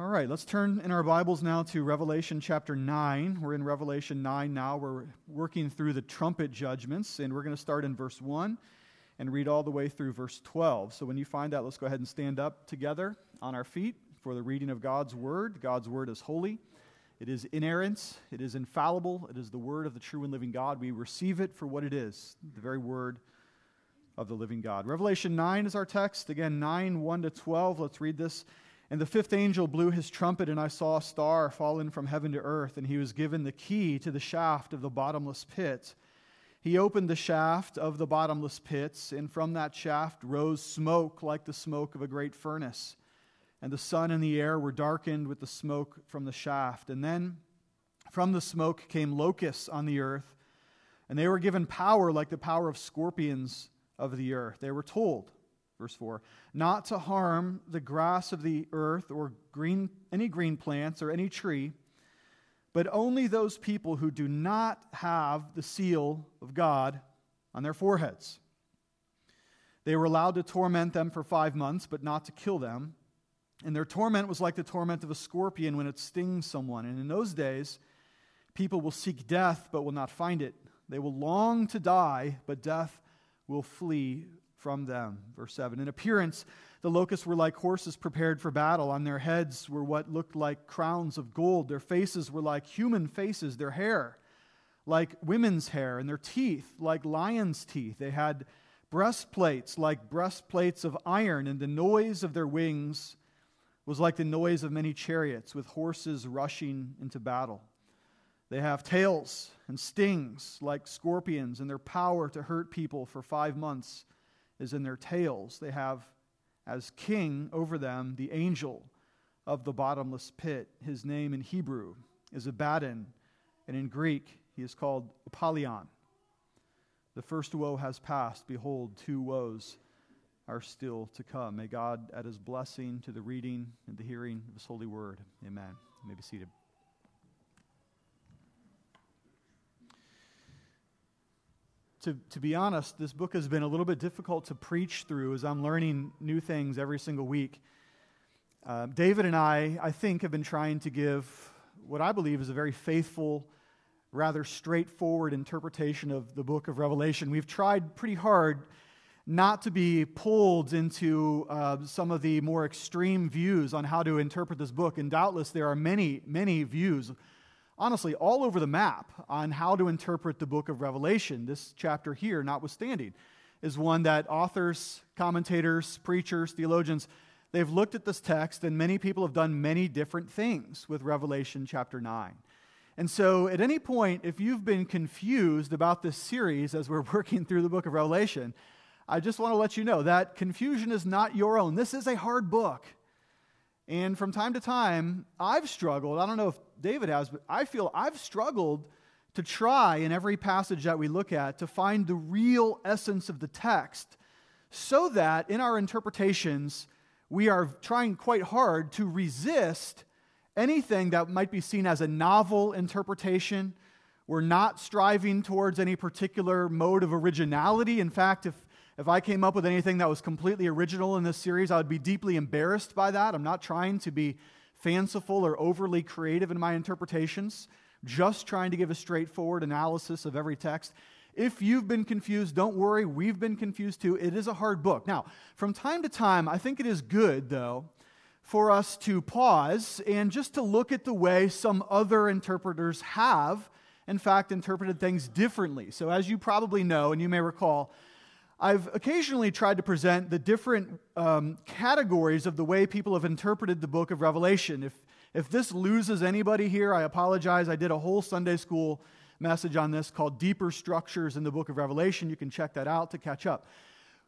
All right, let's turn in our Bibles now to Revelation chapter 9. We're in Revelation 9 now. We're working through the trumpet judgments, and we're going to start in verse 1 and read all the way through verse 12. So when you find that, let's go ahead and stand up together on our feet for the reading of God's Word. God's Word is holy, it is inerrant, it is infallible, it is the Word of the true and living God. We receive it for what it is, the very Word of the living God. Revelation 9 is our text. Again, 9, 1 to 12. Let's read this. And the fifth angel blew his trumpet, and I saw a star fallen from heaven to earth, and he was given the key to the shaft of the bottomless pit. He opened the shaft of the bottomless pits, and from that shaft rose smoke like the smoke of a great furnace. And the sun and the air were darkened with the smoke from the shaft. And then from the smoke came locusts on the earth, and they were given power like the power of scorpions of the earth. They were told, Verse 4 Not to harm the grass of the earth or green, any green plants or any tree, but only those people who do not have the seal of God on their foreheads. They were allowed to torment them for five months, but not to kill them. And their torment was like the torment of a scorpion when it stings someone. And in those days, people will seek death, but will not find it. They will long to die, but death will flee from them. Verse 7 In appearance, the locusts were like horses prepared for battle. On their heads were what looked like crowns of gold. Their faces were like human faces, their hair like women's hair, and their teeth like lions' teeth. They had breastplates like breastplates of iron, and the noise of their wings was like the noise of many chariots with horses rushing into battle. They have tails and stings like scorpions, and their power to hurt people for five months is in their tails. They have as king over them the angel of the bottomless pit. His name in Hebrew is Abaddon, and in Greek he is called Apollyon. The first woe has passed. Behold, two woes are still to come. May God add his blessing to the reading and the hearing of his holy word. Amen. You may be seated. To, to be honest, this book has been a little bit difficult to preach through as I'm learning new things every single week. Uh, David and I, I think, have been trying to give what I believe is a very faithful, rather straightforward interpretation of the book of Revelation. We've tried pretty hard not to be pulled into uh, some of the more extreme views on how to interpret this book, and doubtless there are many, many views honestly all over the map on how to interpret the book of Revelation. This chapter here, notwithstanding, is one that authors, commentators, preachers, theologians, they've looked at this text, and many people have done many different things with Revelation chapter 9. And so, at any point, if you've been confused about this series as we're working through the book of Revelation, I just want to let you know that confusion is not your own. This is a hard book. And from time to time, I've struggled. I don't know if David has, but I feel I've struggled to try in every passage that we look at to find the real essence of the text so that in our interpretations, we are trying quite hard to resist anything that might be seen as a novel interpretation. We're not striving towards any particular mode of originality. In fact, if if I came up with anything that was completely original in this series, I would be deeply embarrassed by that. I'm not trying to be fanciful or overly creative in my interpretations, just trying to give a straightforward analysis of every text. If you've been confused, don't worry, we've been confused too. It is a hard book. Now, from time to time, I think it is good, though, for us to pause and just to look at the way some other interpreters have, in fact, interpreted things differently. So, as you probably know, and you may recall, I've occasionally tried to present the different um, categories of the way people have interpreted the book of Revelation. If, if this loses anybody here, I apologize. I did a whole Sunday school message on this called Deeper Structures in the Book of Revelation. You can check that out to catch up.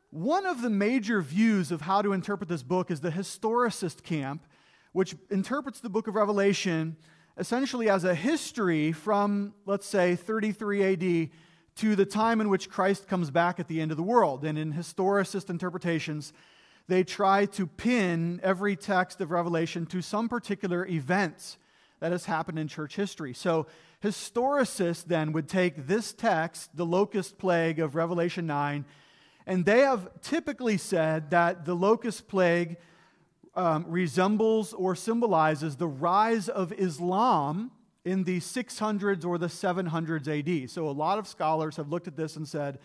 One of the major views of how to interpret this book is the historicist camp, which interprets the book of Revelation essentially as a history from, let's say, 33 AD to the time in which Christ comes back at the end of the world. And in historicist interpretations, they try to pin every text of Revelation to some particular event that has happened in church history. So, historicists then would take this text, the locust plague of Revelation 9, and they have typically said that the locust plague um, resembles or symbolizes the rise of Islam in the 600s or the 700s AD. So a lot of scholars have looked at this and said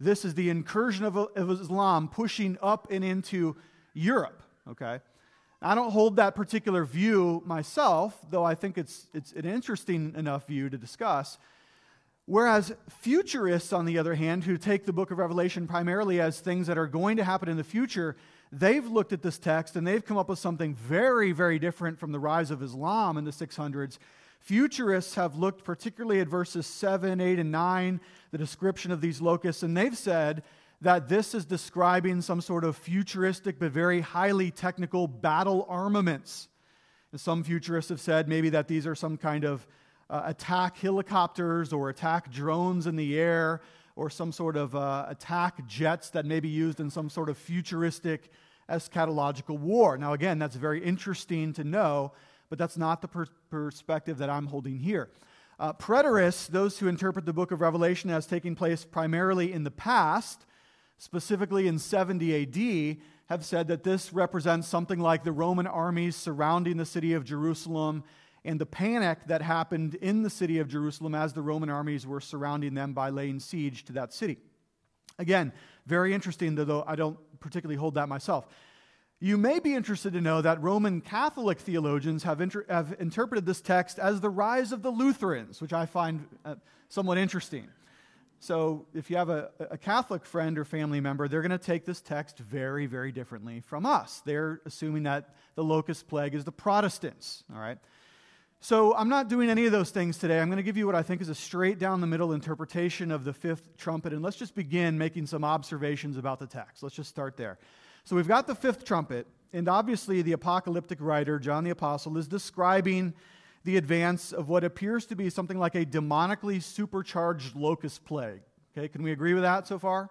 this is the incursion of, of Islam pushing up and into Europe. Okay? I don't hold that particular view myself, though I think it's, it's an interesting enough view to discuss. Whereas futurists, on the other hand, who take the book of Revelation primarily as things that are going to happen in the future, they've looked at this text and they've come up with something very, very different from the rise of Islam in the 600s. Futurists have looked particularly at verses 7, 8, and 9, the description of these locusts, and they've said that this is describing some sort of futuristic but very highly technical battle armaments. And some futurists have said maybe that these are some kind of uh, attack helicopters or attack drones in the air or some sort of uh, attack jets that may be used in some sort of futuristic eschatological war. Now, again, that's very interesting to know, but that's not the per- perspective that I'm holding here. Uh, preterists, those who interpret the book of Revelation as taking place primarily in the past, specifically in 70 AD, have said that this represents something like the Roman armies surrounding the city of Jerusalem and the panic that happened in the city of Jerusalem as the Roman armies were surrounding them by laying siege to that city. Again, very interesting, though I don't particularly hold that myself. You may be interested to know that Roman Catholic theologians have, inter- have interpreted this text as the rise of the Lutherans, which I find uh, somewhat interesting. So, if you have a, a Catholic friend or family member, they're going to take this text very, very differently from us. They're assuming that the locust plague is the Protestants, all right? So, I'm not doing any of those things today. I'm going to give you what I think is a straight down the middle interpretation of the fifth trumpet. And let's just begin making some observations about the text. Let's just start there. So, we've got the fifth trumpet, and obviously, the apocalyptic writer, John the Apostle, is describing the advance of what appears to be something like a demonically supercharged locust plague. Okay, can we agree with that so far?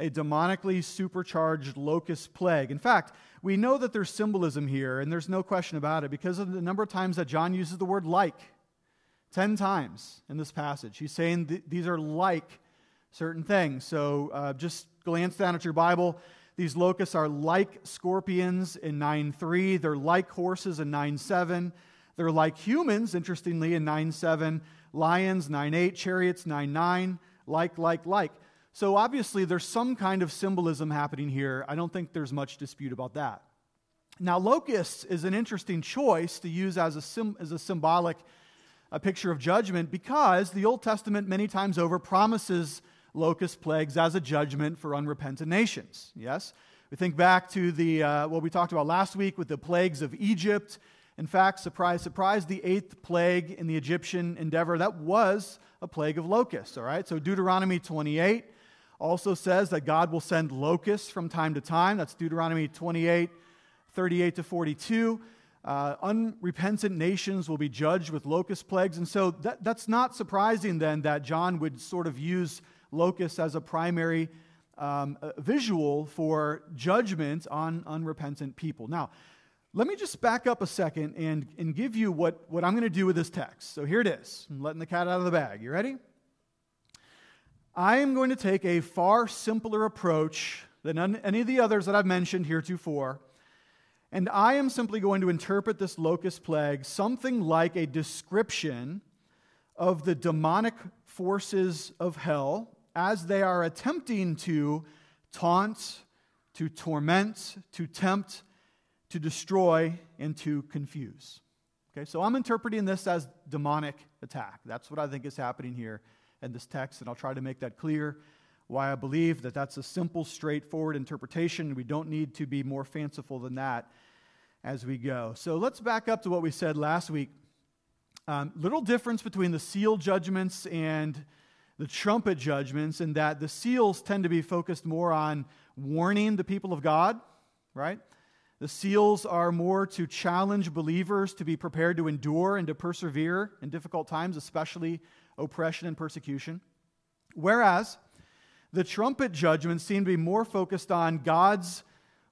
A demonically supercharged locust plague. In fact, we know that there's symbolism here, and there's no question about it, because of the number of times that John uses the word like. Ten times in this passage. He's saying th- these are like certain things. So uh, just glance down at your Bible. These locusts are like scorpions in 9 3. They're like horses in 9 7. They're like humans, interestingly, in 9 7, lions, 9 8, chariots, 9 9, like, like, like. So obviously, there's some kind of symbolism happening here. I don't think there's much dispute about that. Now, locusts is an interesting choice to use as a, sim- as a symbolic a picture of judgment because the Old Testament, many times over, promises locust plagues as a judgment for unrepentant nations. Yes? We think back to the, uh, what we talked about last week with the plagues of Egypt in fact, surprise, surprise, the eighth plague in the Egyptian endeavor, that was a plague of locusts, all right? So Deuteronomy 28 also says that God will send locusts from time to time. That's Deuteronomy 28, 38 to 42. Uh, unrepentant nations will be judged with locust plagues. And so that, that's not surprising then that John would sort of use locusts as a primary um, visual for judgment on unrepentant people. Now, let me just back up a second and, and give you what, what I'm going to do with this text. So here it is. I'm letting the cat out of the bag. You ready? I am going to take a far simpler approach than any of the others that I've mentioned heretofore. And I am simply going to interpret this locust plague something like a description of the demonic forces of hell as they are attempting to taunt, to torment, to tempt, to destroy, and to confuse. Okay, so I'm interpreting this as demonic attack. That's what I think is happening here in this text, and I'll try to make that clear. Why I believe that that's a simple, straightforward interpretation. We don't need to be more fanciful than that as we go. So let's back up to what we said last week. Um, little difference between the seal judgments and the trumpet judgments, in that the seals tend to be focused more on warning the people of God, right? The seals are more to challenge believers to be prepared to endure and to persevere in difficult times, especially oppression and persecution. Whereas the trumpet judgments seem to be more focused on God's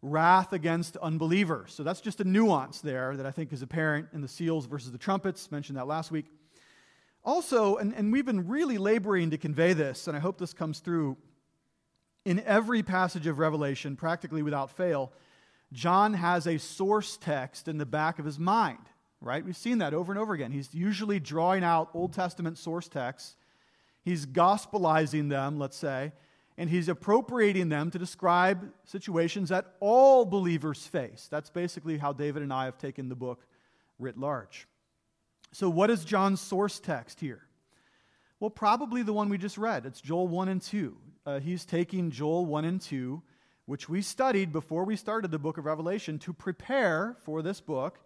wrath against unbelievers. So that's just a nuance there that I think is apparent in the seals versus the trumpets. Mentioned that last week. Also, and, and we've been really laboring to convey this, and I hope this comes through in every passage of Revelation, practically without fail John has a source text in the back of his mind, right? We've seen that over and over again. He's usually drawing out Old Testament source texts, he's gospelizing them, let's say, and he's appropriating them to describe situations that all believers face. That's basically how David and I have taken the book writ large. So, what is John's source text here? Well, probably the one we just read. It's Joel 1 and 2. Uh, he's taking Joel 1 and 2, which we studied before we started the book of Revelation, to prepare for this book.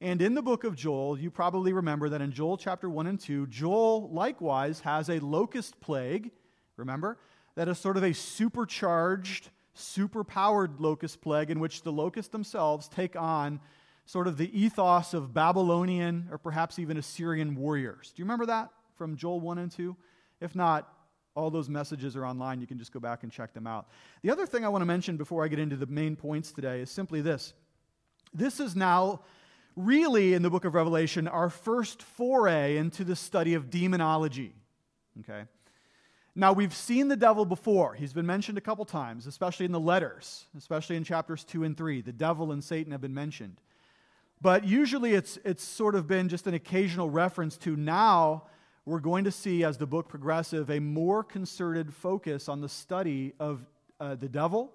And in the book of Joel, you probably remember that in Joel chapter 1 and 2, Joel likewise has a locust plague, remember? That is sort of a supercharged, superpowered locust plague in which the locusts themselves take on sort of the ethos of Babylonian or perhaps even Assyrian warriors. Do you remember that from Joel 1 and 2? If not, all those messages are online. You can just go back and check them out. The other thing I want to mention before I get into the main points today is simply this. This is now really in the book of Revelation our first foray into the study of demonology. Okay? Now, we've seen the devil before. He's been mentioned a couple times, especially in the letters, especially in chapters 2 and 3. The devil and Satan have been mentioned. But usually it's, it's sort of been just an occasional reference to now we're going to see, as the book progresses, a more concerted focus on the study of uh, the devil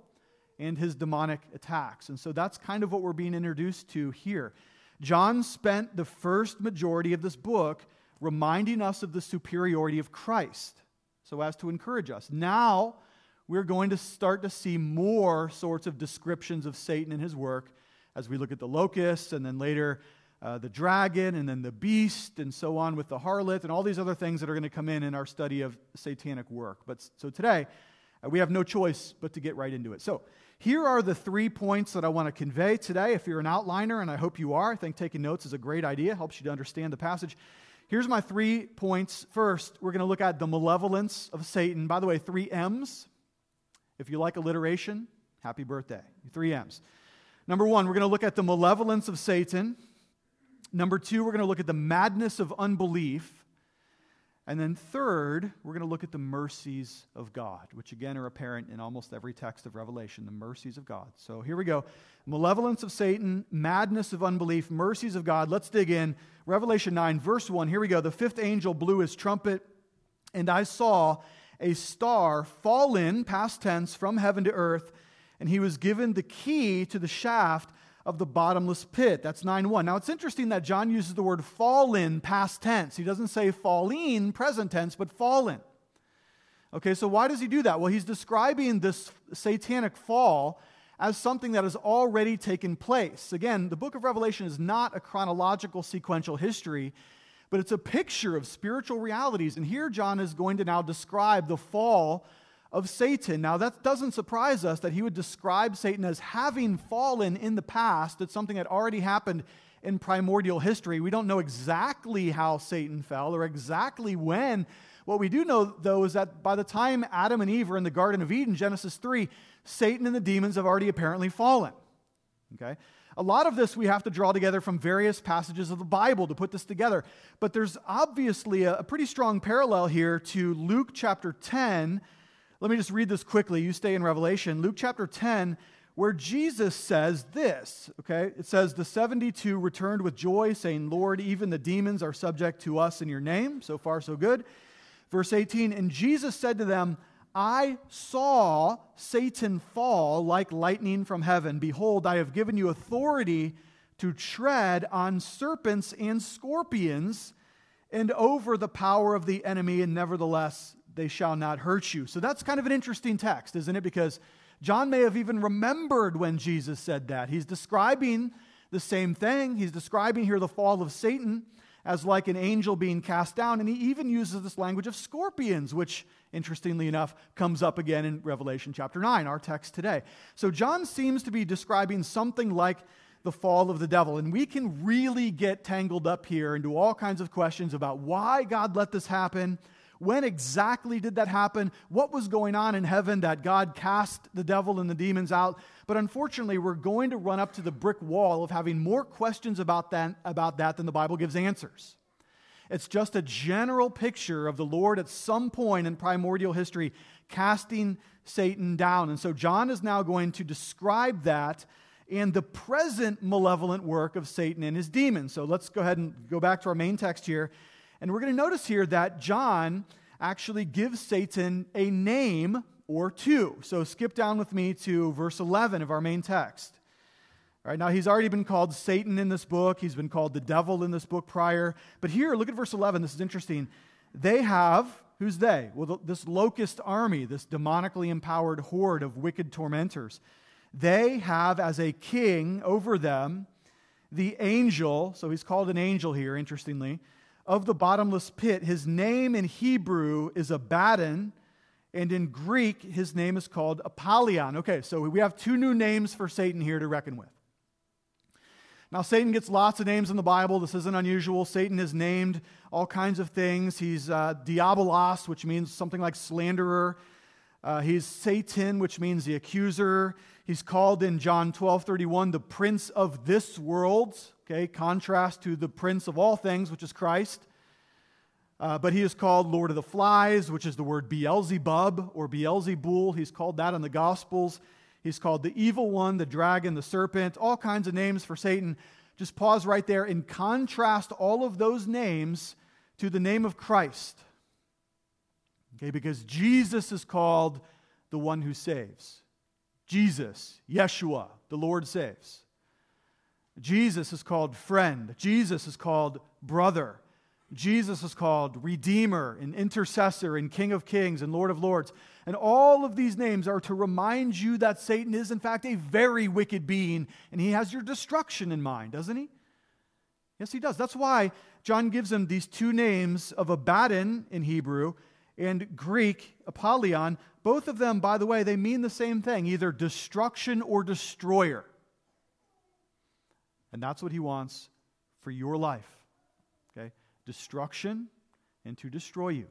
and his demonic attacks. And so that's kind of what we're being introduced to here. John spent the first majority of this book reminding us of the superiority of Christ so as to encourage us. Now, we're going to start to see more sorts of descriptions of Satan and his work as we look at the locusts and then later uh, the dragon and then the beast and so on with the harlot and all these other things that are going to come in in our study of satanic work. But so today, uh, we have no choice but to get right into it. So, here are the three points that I want to convey today. If you're an outliner, and I hope you are, I think taking notes is a great idea, helps you to understand the passage. Here's my three points. First, we're going to look at the malevolence of Satan. By the way, three M's. If you like alliteration, happy birthday. Three M's. Number one, we're going to look at the malevolence of Satan. Number two, we're going to look at the madness of unbelief. And then, third, we're going to look at the mercies of God, which again are apparent in almost every text of Revelation the mercies of God. So here we go malevolence of Satan, madness of unbelief, mercies of God. Let's dig in. Revelation 9, verse 1. Here we go. The fifth angel blew his trumpet, and I saw a star fall in, past tense, from heaven to earth, and he was given the key to the shaft of the bottomless pit. That's 9 1. Now it's interesting that John uses the word fallen past tense. He doesn't say falling present tense, but fallen. Okay, so why does he do that? Well, he's describing this satanic fall as something that has already taken place. Again, the book of Revelation is not a chronological sequential history, but it's a picture of spiritual realities. And here John is going to now describe the fall of Satan. Now, that doesn't surprise us that he would describe Satan as having fallen in the past. It's something that already happened in primordial history. We don't know exactly how Satan fell or exactly when. What we do know, though, is that by the time Adam and Eve were in the Garden of Eden, Genesis 3, Satan and the demons have already apparently fallen. Okay? A lot of this we have to draw together from various passages of the Bible to put this together. But there's obviously a, a pretty strong parallel here to Luke chapter 10 let me just read this quickly. You stay in Revelation. Luke chapter 10, where Jesus says this, okay? It says, The 72 returned with joy, saying, Lord, even the demons are subject to us in your name. So far, so good. Verse 18, and Jesus said to them, I saw Satan fall like lightning from heaven. Behold, I have given you authority to tread on serpents and scorpions and over the power of the enemy, and nevertheless they shall not hurt you. So that's kind of an interesting text, isn't it? Because John may have even remembered when Jesus said that. He's describing the same thing. He's describing here the fall of Satan as like an angel being cast down. And he even uses this language of scorpions, which, interestingly enough, comes up again in Revelation chapter 9, our text today. So John seems to be describing something like the fall of the devil. And we can really get tangled up here into all kinds of questions about why God let this happen when exactly did that happen? What was going on in heaven that God cast the devil and the demons out? But unfortunately, we're going to run up to the brick wall of having more questions about that, about that than the Bible gives answers. It's just a general picture of the Lord at some point in primordial history casting Satan down. And so John is now going to describe that and the present malevolent work of Satan and his demons. So let's go ahead and go back to our main text here. And we're going to notice here that John actually gives Satan a name or two. So skip down with me to verse 11 of our main text. All right, now he's already been called Satan in this book. He's been called the devil in this book prior. But here, look at verse 11. This is interesting. They have, who's they? Well, this locust army, this demonically empowered horde of wicked tormentors. They have as a king over them the angel, so he's called an angel here, interestingly, of the bottomless pit. His name in Hebrew is Abaddon, and in Greek, his name is called Apollyon. Okay, so we have two new names for Satan here to reckon with. Now, Satan gets lots of names in the Bible. This isn't unusual. Satan is named all kinds of things. He's uh, Diabolos, which means something like slanderer. Uh, he's Satan, which means the accuser. He's called in John 12 31 the prince of this world, okay, contrast to the prince of all things, which is Christ. Uh, but he is called Lord of the Flies, which is the word Beelzebub or Beelzebul. He's called that in the Gospels. He's called the evil one, the dragon, the serpent, all kinds of names for Satan. Just pause right there and contrast all of those names to the name of Christ. Okay, because Jesus is called the one who saves. Jesus, Yeshua, the Lord saves. Jesus is called friend. Jesus is called brother. Jesus is called Redeemer and Intercessor and King of Kings and Lord of Lords. And all of these names are to remind you that Satan is, in fact, a very wicked being and he has your destruction in mind, doesn't he? Yes, he does. That's why John gives him these two names of Abaddon in Hebrew and Greek, Apollyon. Both of them, by the way, they mean the same thing either destruction or destroyer. And that's what he wants for your life. Okay? Destruction and to destroy you.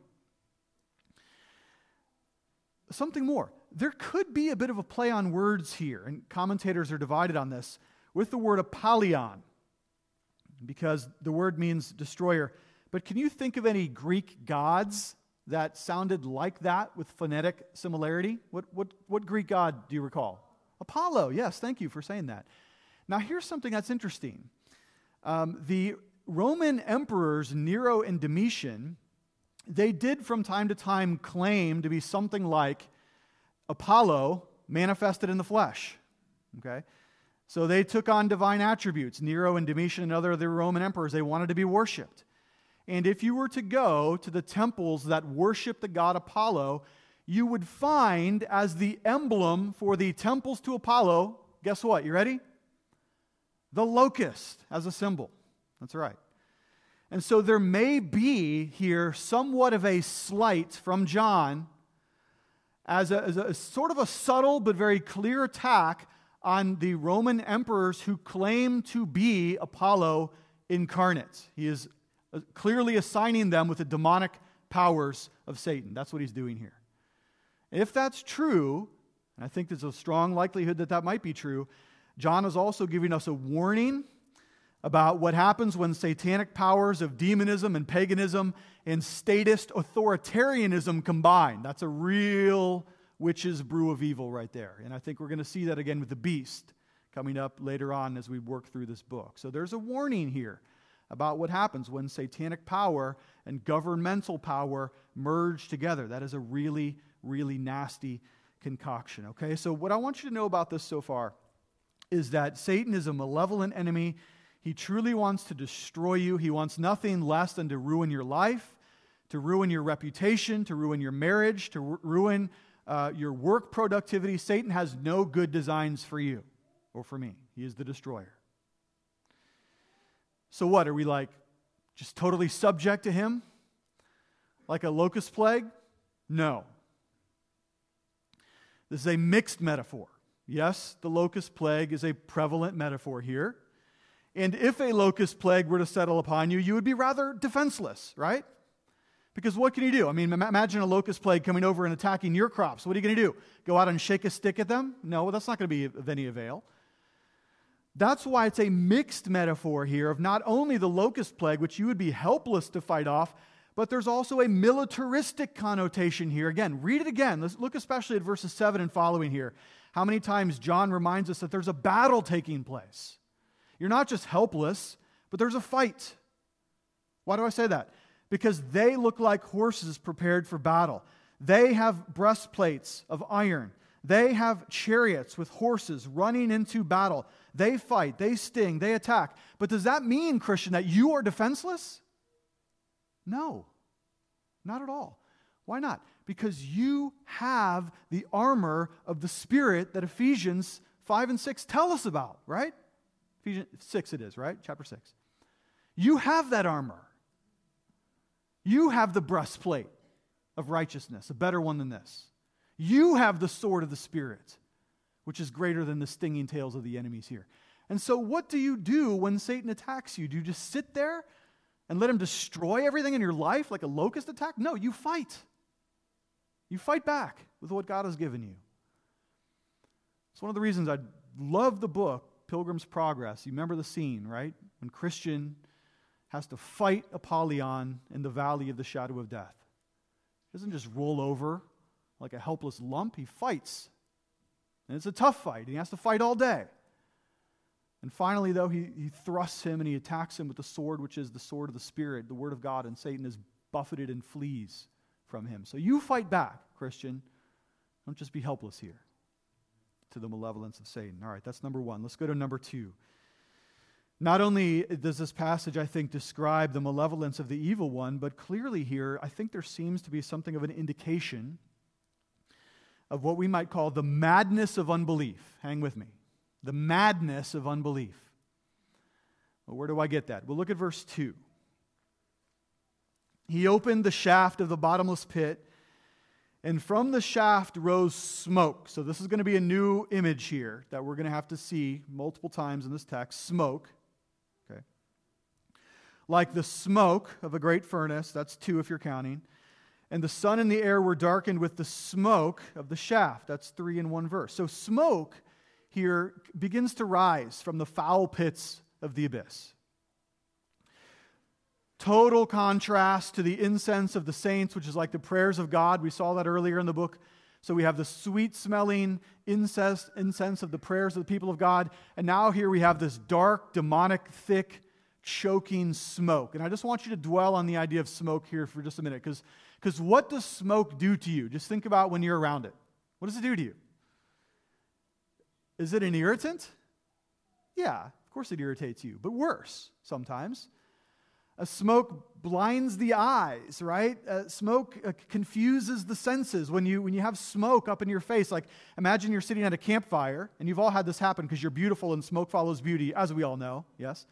Something more. There could be a bit of a play on words here, and commentators are divided on this, with the word Apollyon, because the word means destroyer. But can you think of any Greek gods that sounded like that with phonetic similarity? What, what, what Greek god do you recall? Apollo, yes, thank you for saying that. Now, here's something that's interesting. Um, the Roman emperors, Nero and Domitian, they did from time to time claim to be something like Apollo manifested in the flesh. Okay? So they took on divine attributes. Nero and Domitian and other of the Roman emperors, they wanted to be worshiped. And if you were to go to the temples that worship the god Apollo, you would find as the emblem for the temples to Apollo, guess what? You ready? The locust as a symbol. That's right. And so there may be here somewhat of a slight from John as a, as a sort of a subtle but very clear attack on the Roman emperors who claim to be Apollo incarnate. He is clearly assigning them with the demonic powers of Satan. That's what he's doing here. If that's true, and I think there's a strong likelihood that that might be true, John is also giving us a warning about what happens when satanic powers of demonism and paganism and statist authoritarianism combine. That's a real witch's brew of evil right there. And I think we're going to see that again with the beast coming up later on as we work through this book. So there's a warning here about what happens when satanic power and governmental power merge together. That is a really, really nasty concoction. Okay, so what I want you to know about this so far is that Satan is a malevolent enemy. He truly wants to destroy you. He wants nothing less than to ruin your life, to ruin your reputation, to ruin your marriage, to ruin uh, your work productivity. Satan has no good designs for you or for me. He is the destroyer. So, what? Are we like just totally subject to him? Like a locust plague? No. This is a mixed metaphor. Yes, the locust plague is a prevalent metaphor here. And if a locust plague were to settle upon you, you would be rather defenseless, right? Because what can you do? I mean, imagine a locust plague coming over and attacking your crops. What are you going to do? Go out and shake a stick at them? No, that's not going to be of any avail. That's why it's a mixed metaphor here of not only the locust plague, which you would be helpless to fight off, but there's also a militaristic connotation here. Again, read it again. Let's look especially at verses 7 and following here. How many times John reminds us that there's a battle taking place? You're not just helpless, but there's a fight. Why do I say that? Because they look like horses prepared for battle. They have breastplates of iron. They have chariots with horses running into battle. They fight, they sting, they attack. But does that mean, Christian, that you are defenseless? No, not at all. Why not? Because you have the armor of the Spirit that Ephesians 5 and 6 tell us about, right? Ephesians 6 it is, right? Chapter 6. You have that armor. You have the breastplate of righteousness, a better one than this. You have the sword of the Spirit, which is greater than the stinging tails of the enemies here. And so, what do you do when Satan attacks you? Do you just sit there and let him destroy everything in your life like a locust attack? No, you fight. You fight back with what God has given you. It's one of the reasons I love the book, Pilgrim's Progress. You remember the scene, right? When Christian has to fight Apollyon in the valley of the shadow of death. He doesn't just roll over like a helpless lump, he fights. And it's a tough fight. He has to fight all day. And finally, though, he, he thrusts him and he attacks him with the sword, which is the sword of the Spirit, the Word of God, and Satan is buffeted and flees from him. So you fight back, Christian. Don't just be helpless here to the malevolence of Satan. All right, that's number one. Let's go to number two. Not only does this passage, I think, describe the malevolence of the evil one, but clearly here, I think there seems to be something of an indication of what we might call the madness of unbelief. Hang with me. The madness of unbelief. Well, where do I get that? Well, look at verse 2. He opened the shaft of the bottomless pit, and from the shaft rose smoke. So, this is going to be a new image here that we're going to have to see multiple times in this text smoke like the smoke of a great furnace. That's two if you're counting. And the sun and the air were darkened with the smoke of the shaft. That's three in one verse. So smoke here begins to rise from the foul pits of the abyss. Total contrast to the incense of the saints, which is like the prayers of God. We saw that earlier in the book. So we have the sweet smelling incense, incense of the prayers of the people of God. And now here we have this dark, demonic, thick choking smoke. And I just want you to dwell on the idea of smoke here for just a minute because what does smoke do to you? Just think about when you're around it. What does it do to you? Is it an irritant? Yeah, of course it irritates you, but worse sometimes. A smoke blinds the eyes, right? Uh, smoke uh, confuses the senses. When you, when you have smoke up in your face, like imagine you're sitting at a campfire, and you've all had this happen because you're beautiful and smoke follows beauty, as we all know, yes?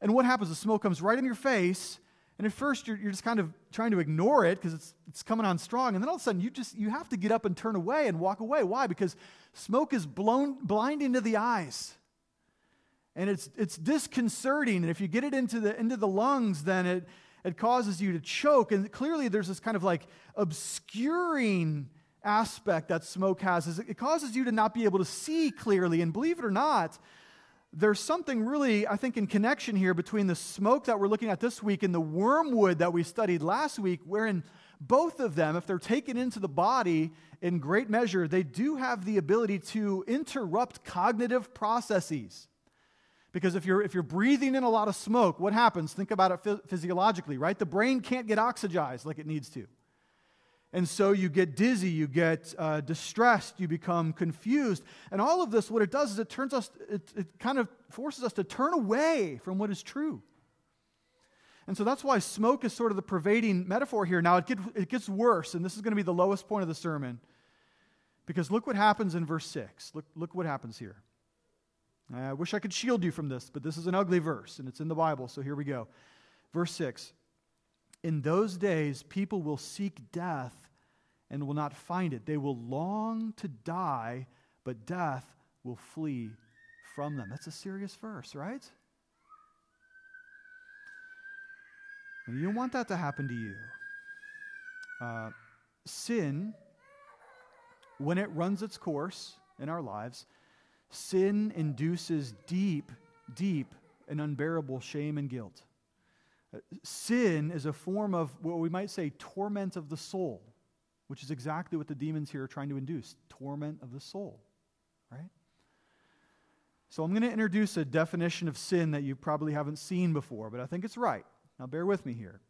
And what happens? The smoke comes right in your face. And at first, you're, you're just kind of trying to ignore it because it's, it's coming on strong. And then all of a sudden, you just you have to get up and turn away and walk away. Why? Because smoke is blown, blinding to the eyes. And it's, it's disconcerting. And if you get it into the, into the lungs, then it, it causes you to choke. And clearly, there's this kind of like obscuring aspect that smoke has. Is it causes you to not be able to see clearly. And believe it or not, there's something really, I think, in connection here between the smoke that we're looking at this week and the wormwood that we studied last week, wherein both of them, if they're taken into the body in great measure, they do have the ability to interrupt cognitive processes. Because if you're, if you're breathing in a lot of smoke, what happens? Think about it physiologically, right? The brain can't get oxygenized like it needs to. And so you get dizzy, you get uh, distressed, you become confused. And all of this, what it does is it turns us, it, it kind of forces us to turn away from what is true. And so that's why smoke is sort of the pervading metaphor here. Now, it, get, it gets worse, and this is going to be the lowest point of the sermon. Because look what happens in verse 6. Look, look what happens here. I wish I could shield you from this, but this is an ugly verse, and it's in the Bible, so here we go. Verse 6 in those days, people will seek death and will not find it. They will long to die, but death will flee from them. That's a serious verse, right? And you don't want that to happen to you. Uh, sin, when it runs its course in our lives, sin induces deep, deep, and unbearable shame and guilt. Sin is a form of what we might say torment of the soul, which is exactly what the demons here are trying to induce torment of the soul. right? So I'm going to introduce a definition of sin that you probably haven't seen before, but I think it's right. Now, bear with me here.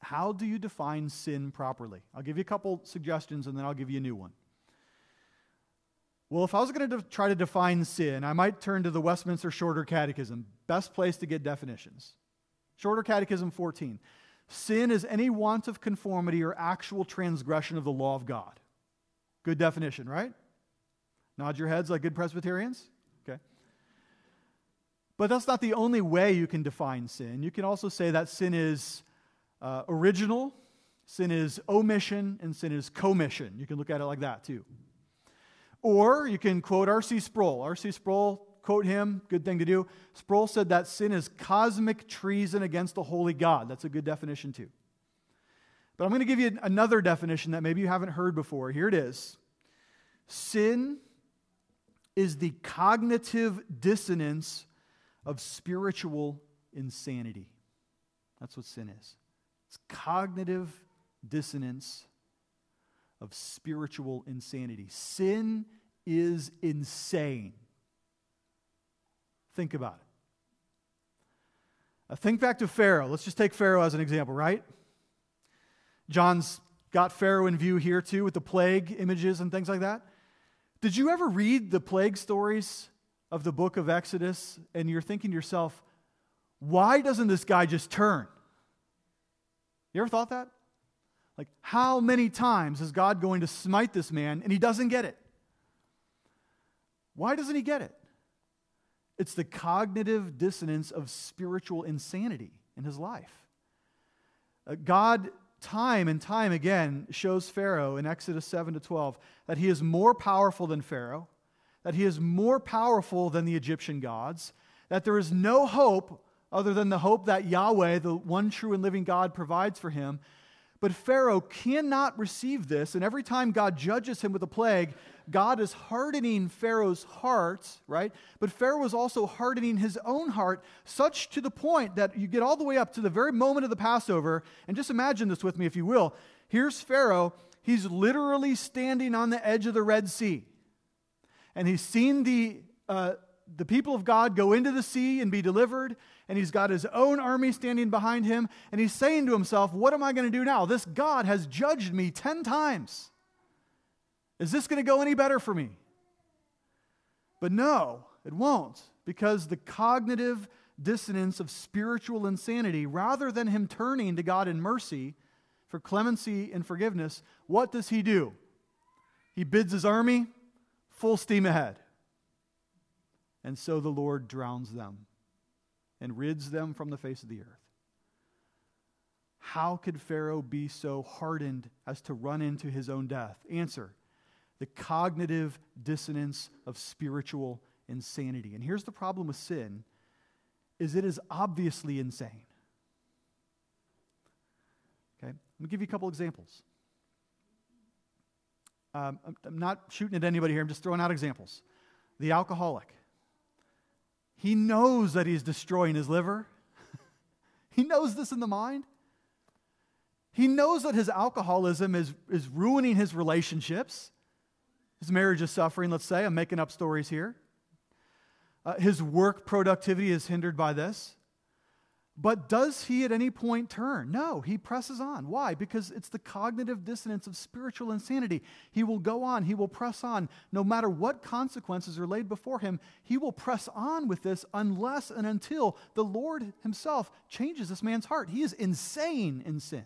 How do you define sin properly? I'll give you a couple suggestions and then I'll give you a new one. Well, if I was going to de- try to define sin, I might turn to the Westminster Shorter Catechism. Best place to get definitions. Shorter Catechism 14. Sin is any want of conformity or actual transgression of the law of God. Good definition, right? Nod your heads like good Presbyterians. Okay. But that's not the only way you can define sin. You can also say that sin is uh, original, sin is omission, and sin is commission. You can look at it like that too. Or you can quote R.C. Sproul. R.C. Sproul, quote him, good thing to do. Sproul said that sin is cosmic treason against the holy God. That's a good definition too. But I'm going to give you another definition that maybe you haven't heard before. Here it is Sin is the cognitive dissonance of spiritual insanity. That's what sin is. It's cognitive dissonance of spiritual insanity. Sin is insane. Think about it. Uh, think back to Pharaoh. Let's just take Pharaoh as an example, right? John's got Pharaoh in view here too with the plague images and things like that. Did you ever read the plague stories of the book of Exodus and you're thinking to yourself, why doesn't this guy just turn? You ever thought that? Like, how many times is God going to smite this man and he doesn't get it? Why doesn't he get it? It's the cognitive dissonance of spiritual insanity in his life. Uh, God, time and time again, shows Pharaoh in Exodus 7 to 12 that he is more powerful than Pharaoh, that he is more powerful than the Egyptian gods, that there is no hope other than the hope that Yahweh, the one true and living God, provides for him. But Pharaoh cannot receive this, and every time God judges him with a plague, God is hardening Pharaoh's heart, right? But Pharaoh is also hardening his own heart, such to the point that you get all the way up to the very moment of the Passover, and just imagine this with me, if you will. Here's Pharaoh, he's literally standing on the edge of the Red Sea, and he's seen the, uh, the people of God go into the sea and be delivered, and he's got his own army standing behind him, and he's saying to himself, What am I going to do now? This God has judged me 10 times. Is this going to go any better for me? But no, it won't, because the cognitive dissonance of spiritual insanity, rather than him turning to God in mercy for clemency and forgiveness, what does he do? He bids his army full steam ahead. And so the Lord drowns them and rids them from the face of the earth. How could Pharaoh be so hardened as to run into his own death? Answer the cognitive dissonance of spiritual insanity. And here's the problem with sin is it is obviously insane. Okay? Let me give you a couple examples. Um, I'm not shooting at anybody here, I'm just throwing out examples. The alcoholic. He knows that he's destroying his liver. he knows this in the mind. He knows that his alcoholism is, is ruining his relationships. His marriage is suffering, let's say. I'm making up stories here. Uh, his work productivity is hindered by this. But does he at any point turn? No, he presses on. Why? Because it's the cognitive dissonance of spiritual insanity. He will go on, he will press on. No matter what consequences are laid before him, he will press on with this unless and until the Lord himself changes this man's heart. He is insane in sin.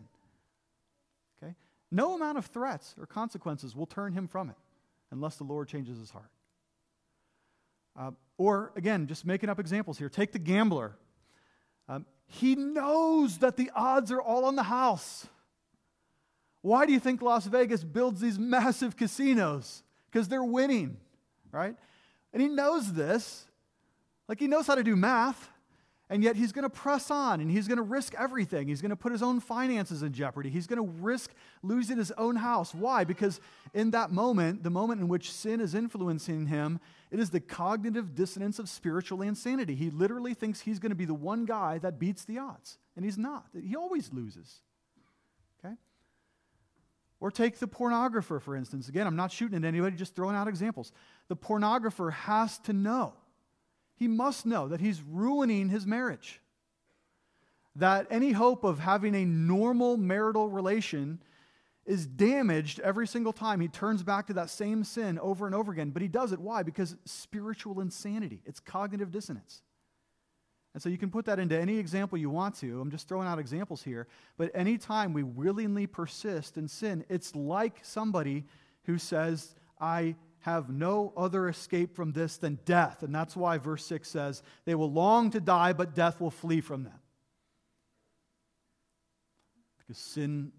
Okay? No amount of threats or consequences will turn him from it unless the Lord changes his heart. Uh, or, again, just making up examples here. Take the gambler. Um, he knows that the odds are all on the house. Why do you think Las Vegas builds these massive casinos? Because they're winning, right? And he knows this. Like he knows how to do math, and yet he's going to press on and he's going to risk everything. He's going to put his own finances in jeopardy. He's going to risk losing his own house. Why? Because in that moment, the moment in which sin is influencing him, it is the cognitive dissonance of spiritual insanity. He literally thinks he's going to be the one guy that beats the odds, and he's not. He always loses. Okay? Or take the pornographer, for instance. Again, I'm not shooting at anybody, just throwing out examples. the pornographer has to know. He must know that he's ruining his marriage. That any hope of having a normal marital relation is damaged every single time he turns back to that same sin over and over again. But he does it. Why? Because spiritual insanity, it's cognitive dissonance. And so you can put that into any example you want to. I'm just throwing out examples here. But anytime we willingly persist in sin, it's like somebody who says, I have no other escape from this than death. And that's why verse 6 says, They will long to die, but death will flee from them. Because sin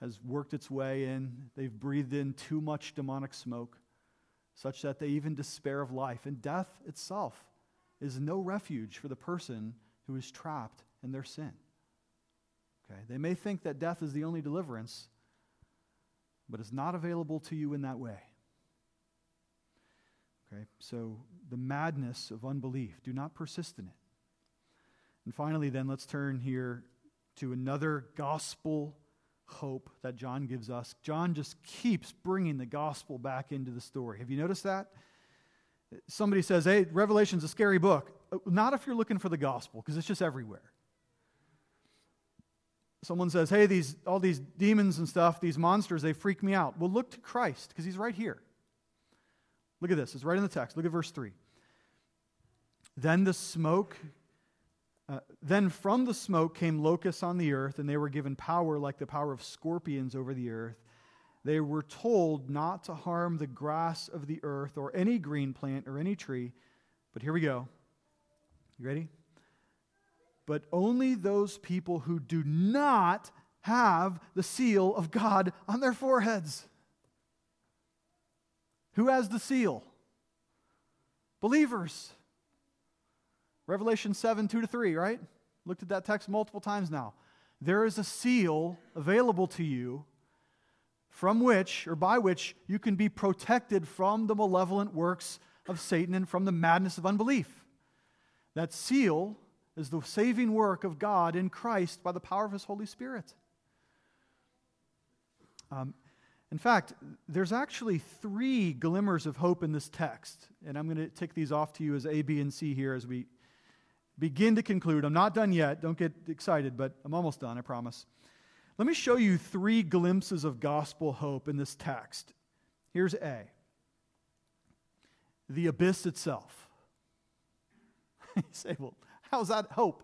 has worked its way in. They've breathed in too much demonic smoke, such that they even despair of life. And death itself is no refuge for the person who is trapped in their sin. Okay? They may think that death is the only deliverance, but it's not available to you in that way. Okay? So the madness of unbelief, do not persist in it. And finally, then, let's turn here to another gospel hope that John gives us. John just keeps bringing the gospel back into the story. Have you noticed that? Somebody says, hey, Revelation's a scary book. Uh, not if you're looking for the gospel, because it's just everywhere. Someone says, hey, these, all these demons and stuff, these monsters, they freak me out. Well, look to Christ, because he's right here. Look at this. It's right in the text. Look at verse 3. Then the smoke uh, then from the smoke came locusts on the earth, and they were given power like the power of scorpions over the earth. They were told not to harm the grass of the earth or any green plant or any tree. But here we go. You ready? But only those people who do not have the seal of God on their foreheads. Who has the seal? Believers. Revelation 7, 2 to 3, right? Looked at that text multiple times now. There is a seal available to you from which or by which you can be protected from the malevolent works of Satan and from the madness of unbelief. That seal is the saving work of God in Christ by the power of His Holy Spirit. Um, in fact, there's actually three glimmers of hope in this text, and I'm going to tick these off to you as A, B, and C here as we begin to conclude. I'm not done yet. Don't get excited, but I'm almost done, I promise. Let me show you three glimpses of gospel hope in this text. Here's A the abyss itself. you say, well, how's that hope?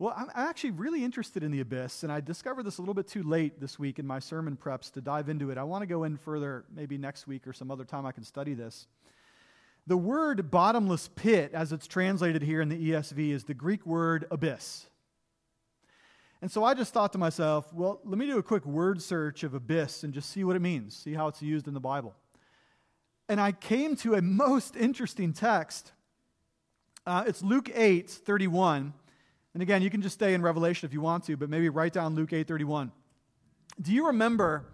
Well, I'm actually really interested in the abyss, and I discovered this a little bit too late this week in my sermon preps to dive into it. I want to go in further maybe next week or some other time I can study this. The word bottomless pit, as it's translated here in the ESV, is the Greek word abyss. And so I just thought to myself, well, let me do a quick word search of abyss and just see what it means, see how it's used in the Bible. And I came to a most interesting text. Uh, it's Luke 8, 31. And again, you can just stay in Revelation if you want to, but maybe write down Luke 8, 31. Do you remember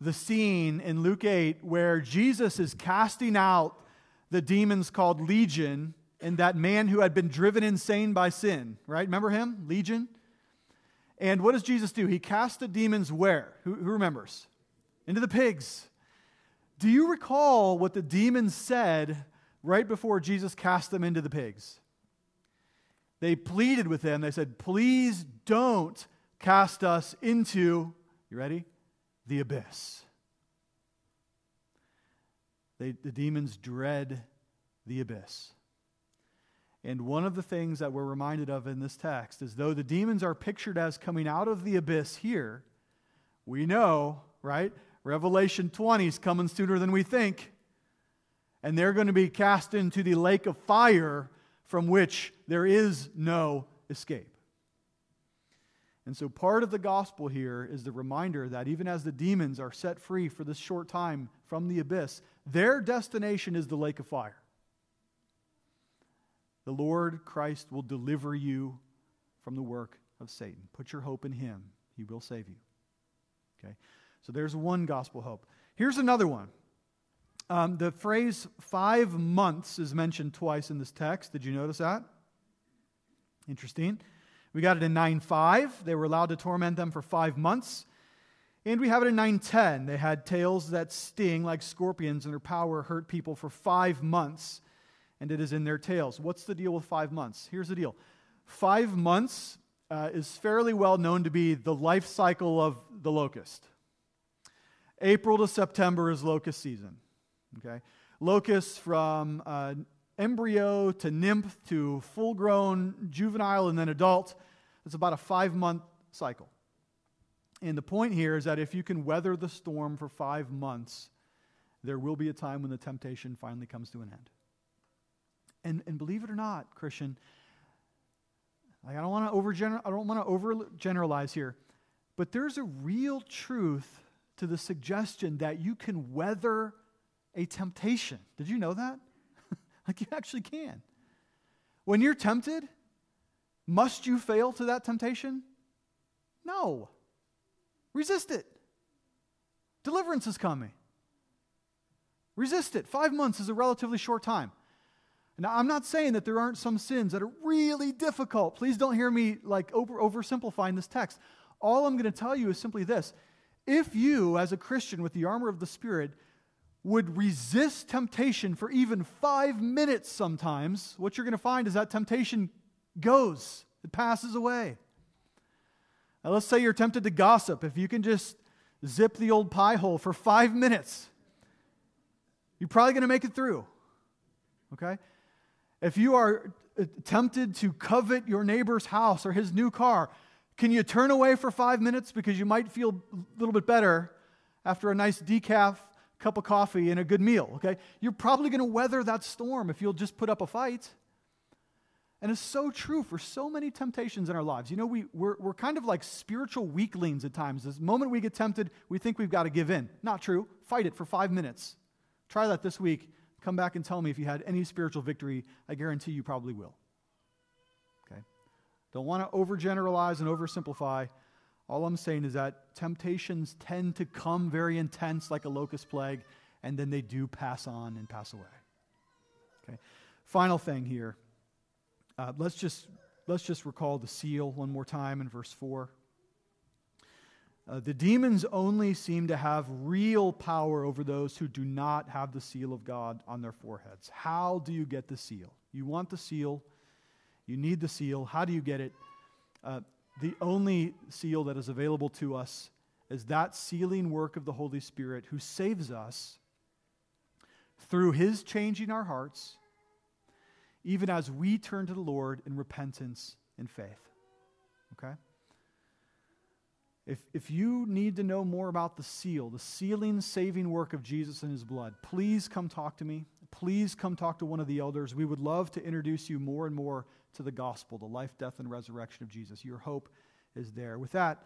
the scene in Luke 8 where Jesus is casting out the demons called Legion and that man who had been driven insane by sin, right? Remember him? Legion? And what does Jesus do? He casts the demons where? Who, who remembers? Into the pigs. Do you recall what the demons said right before Jesus cast them into the pigs? They pleaded with him. They said, Please don't cast us into, you ready? The abyss. They, the demons dread the abyss. And one of the things that we're reminded of in this text is though the demons are pictured as coming out of the abyss here, we know, right? Revelation 20 is coming sooner than we think. And they're going to be cast into the lake of fire from which there is no escape. And so, part of the gospel here is the reminder that even as the demons are set free for this short time from the abyss, their destination is the lake of fire. The Lord Christ will deliver you from the work of Satan. Put your hope in him, he will save you. Okay? So, there's one gospel hope. Here's another one. Um, the phrase five months is mentioned twice in this text. Did you notice that? Interesting. We got it in 9 5. They were allowed to torment them for five months. And we have it in 910. They had tails that sting like scorpions, and their power hurt people for five months, and it is in their tails. What's the deal with five months? Here's the deal five months uh, is fairly well known to be the life cycle of the locust. April to September is locust season. Okay? Locusts from uh, embryo to nymph to full grown juvenile and then adult. It's about a five month cycle. And the point here is that if you can weather the storm for five months, there will be a time when the temptation finally comes to an end. And, and believe it or not, Christian, like I don't want to overgener- I don't want to overgeneralize here, but there's a real truth to the suggestion that you can weather a temptation. Did you know that? like you actually can. When you're tempted, must you fail to that temptation? No. Resist it. Deliverance is coming. Resist it. Five months is a relatively short time. Now, I'm not saying that there aren't some sins that are really difficult. Please don't hear me like over, oversimplifying this text. All I'm going to tell you is simply this. If you, as a Christian with the armor of the Spirit, would resist temptation for even five minutes sometimes, what you're going to find is that temptation goes, it passes away. Let's say you're tempted to gossip. If you can just zip the old pie hole for five minutes, you're probably going to make it through. Okay? If you are uh, tempted to covet your neighbor's house or his new car, can you turn away for five minutes because you might feel a little bit better after a nice decaf cup of coffee and a good meal? Okay? You're probably going to weather that storm if you'll just put up a fight. And it's so true for so many temptations in our lives. You know, we, we're, we're kind of like spiritual weaklings at times. The moment we get tempted, we think we've got to give in. Not true. Fight it for five minutes. Try that this week. Come back and tell me if you had any spiritual victory. I guarantee you probably will. Okay? Don't want to overgeneralize and oversimplify. All I'm saying is that temptations tend to come very intense, like a locust plague, and then they do pass on and pass away. Okay? Final thing here uh, let's, just, let's just recall the seal one more time in verse 4. Uh, the demons only seem to have real power over those who do not have the seal of God on their foreheads. How do you get the seal? You want the seal, you need the seal. How do you get it? Uh, the only seal that is available to us is that sealing work of the Holy Spirit who saves us through his changing our hearts even as we turn to the Lord in repentance and faith. Okay? If, if you need to know more about the seal, the sealing, saving work of Jesus and his blood, please come talk to me. Please come talk to one of the elders. We would love to introduce you more and more to the gospel, the life, death, and resurrection of Jesus. Your hope is there. With that,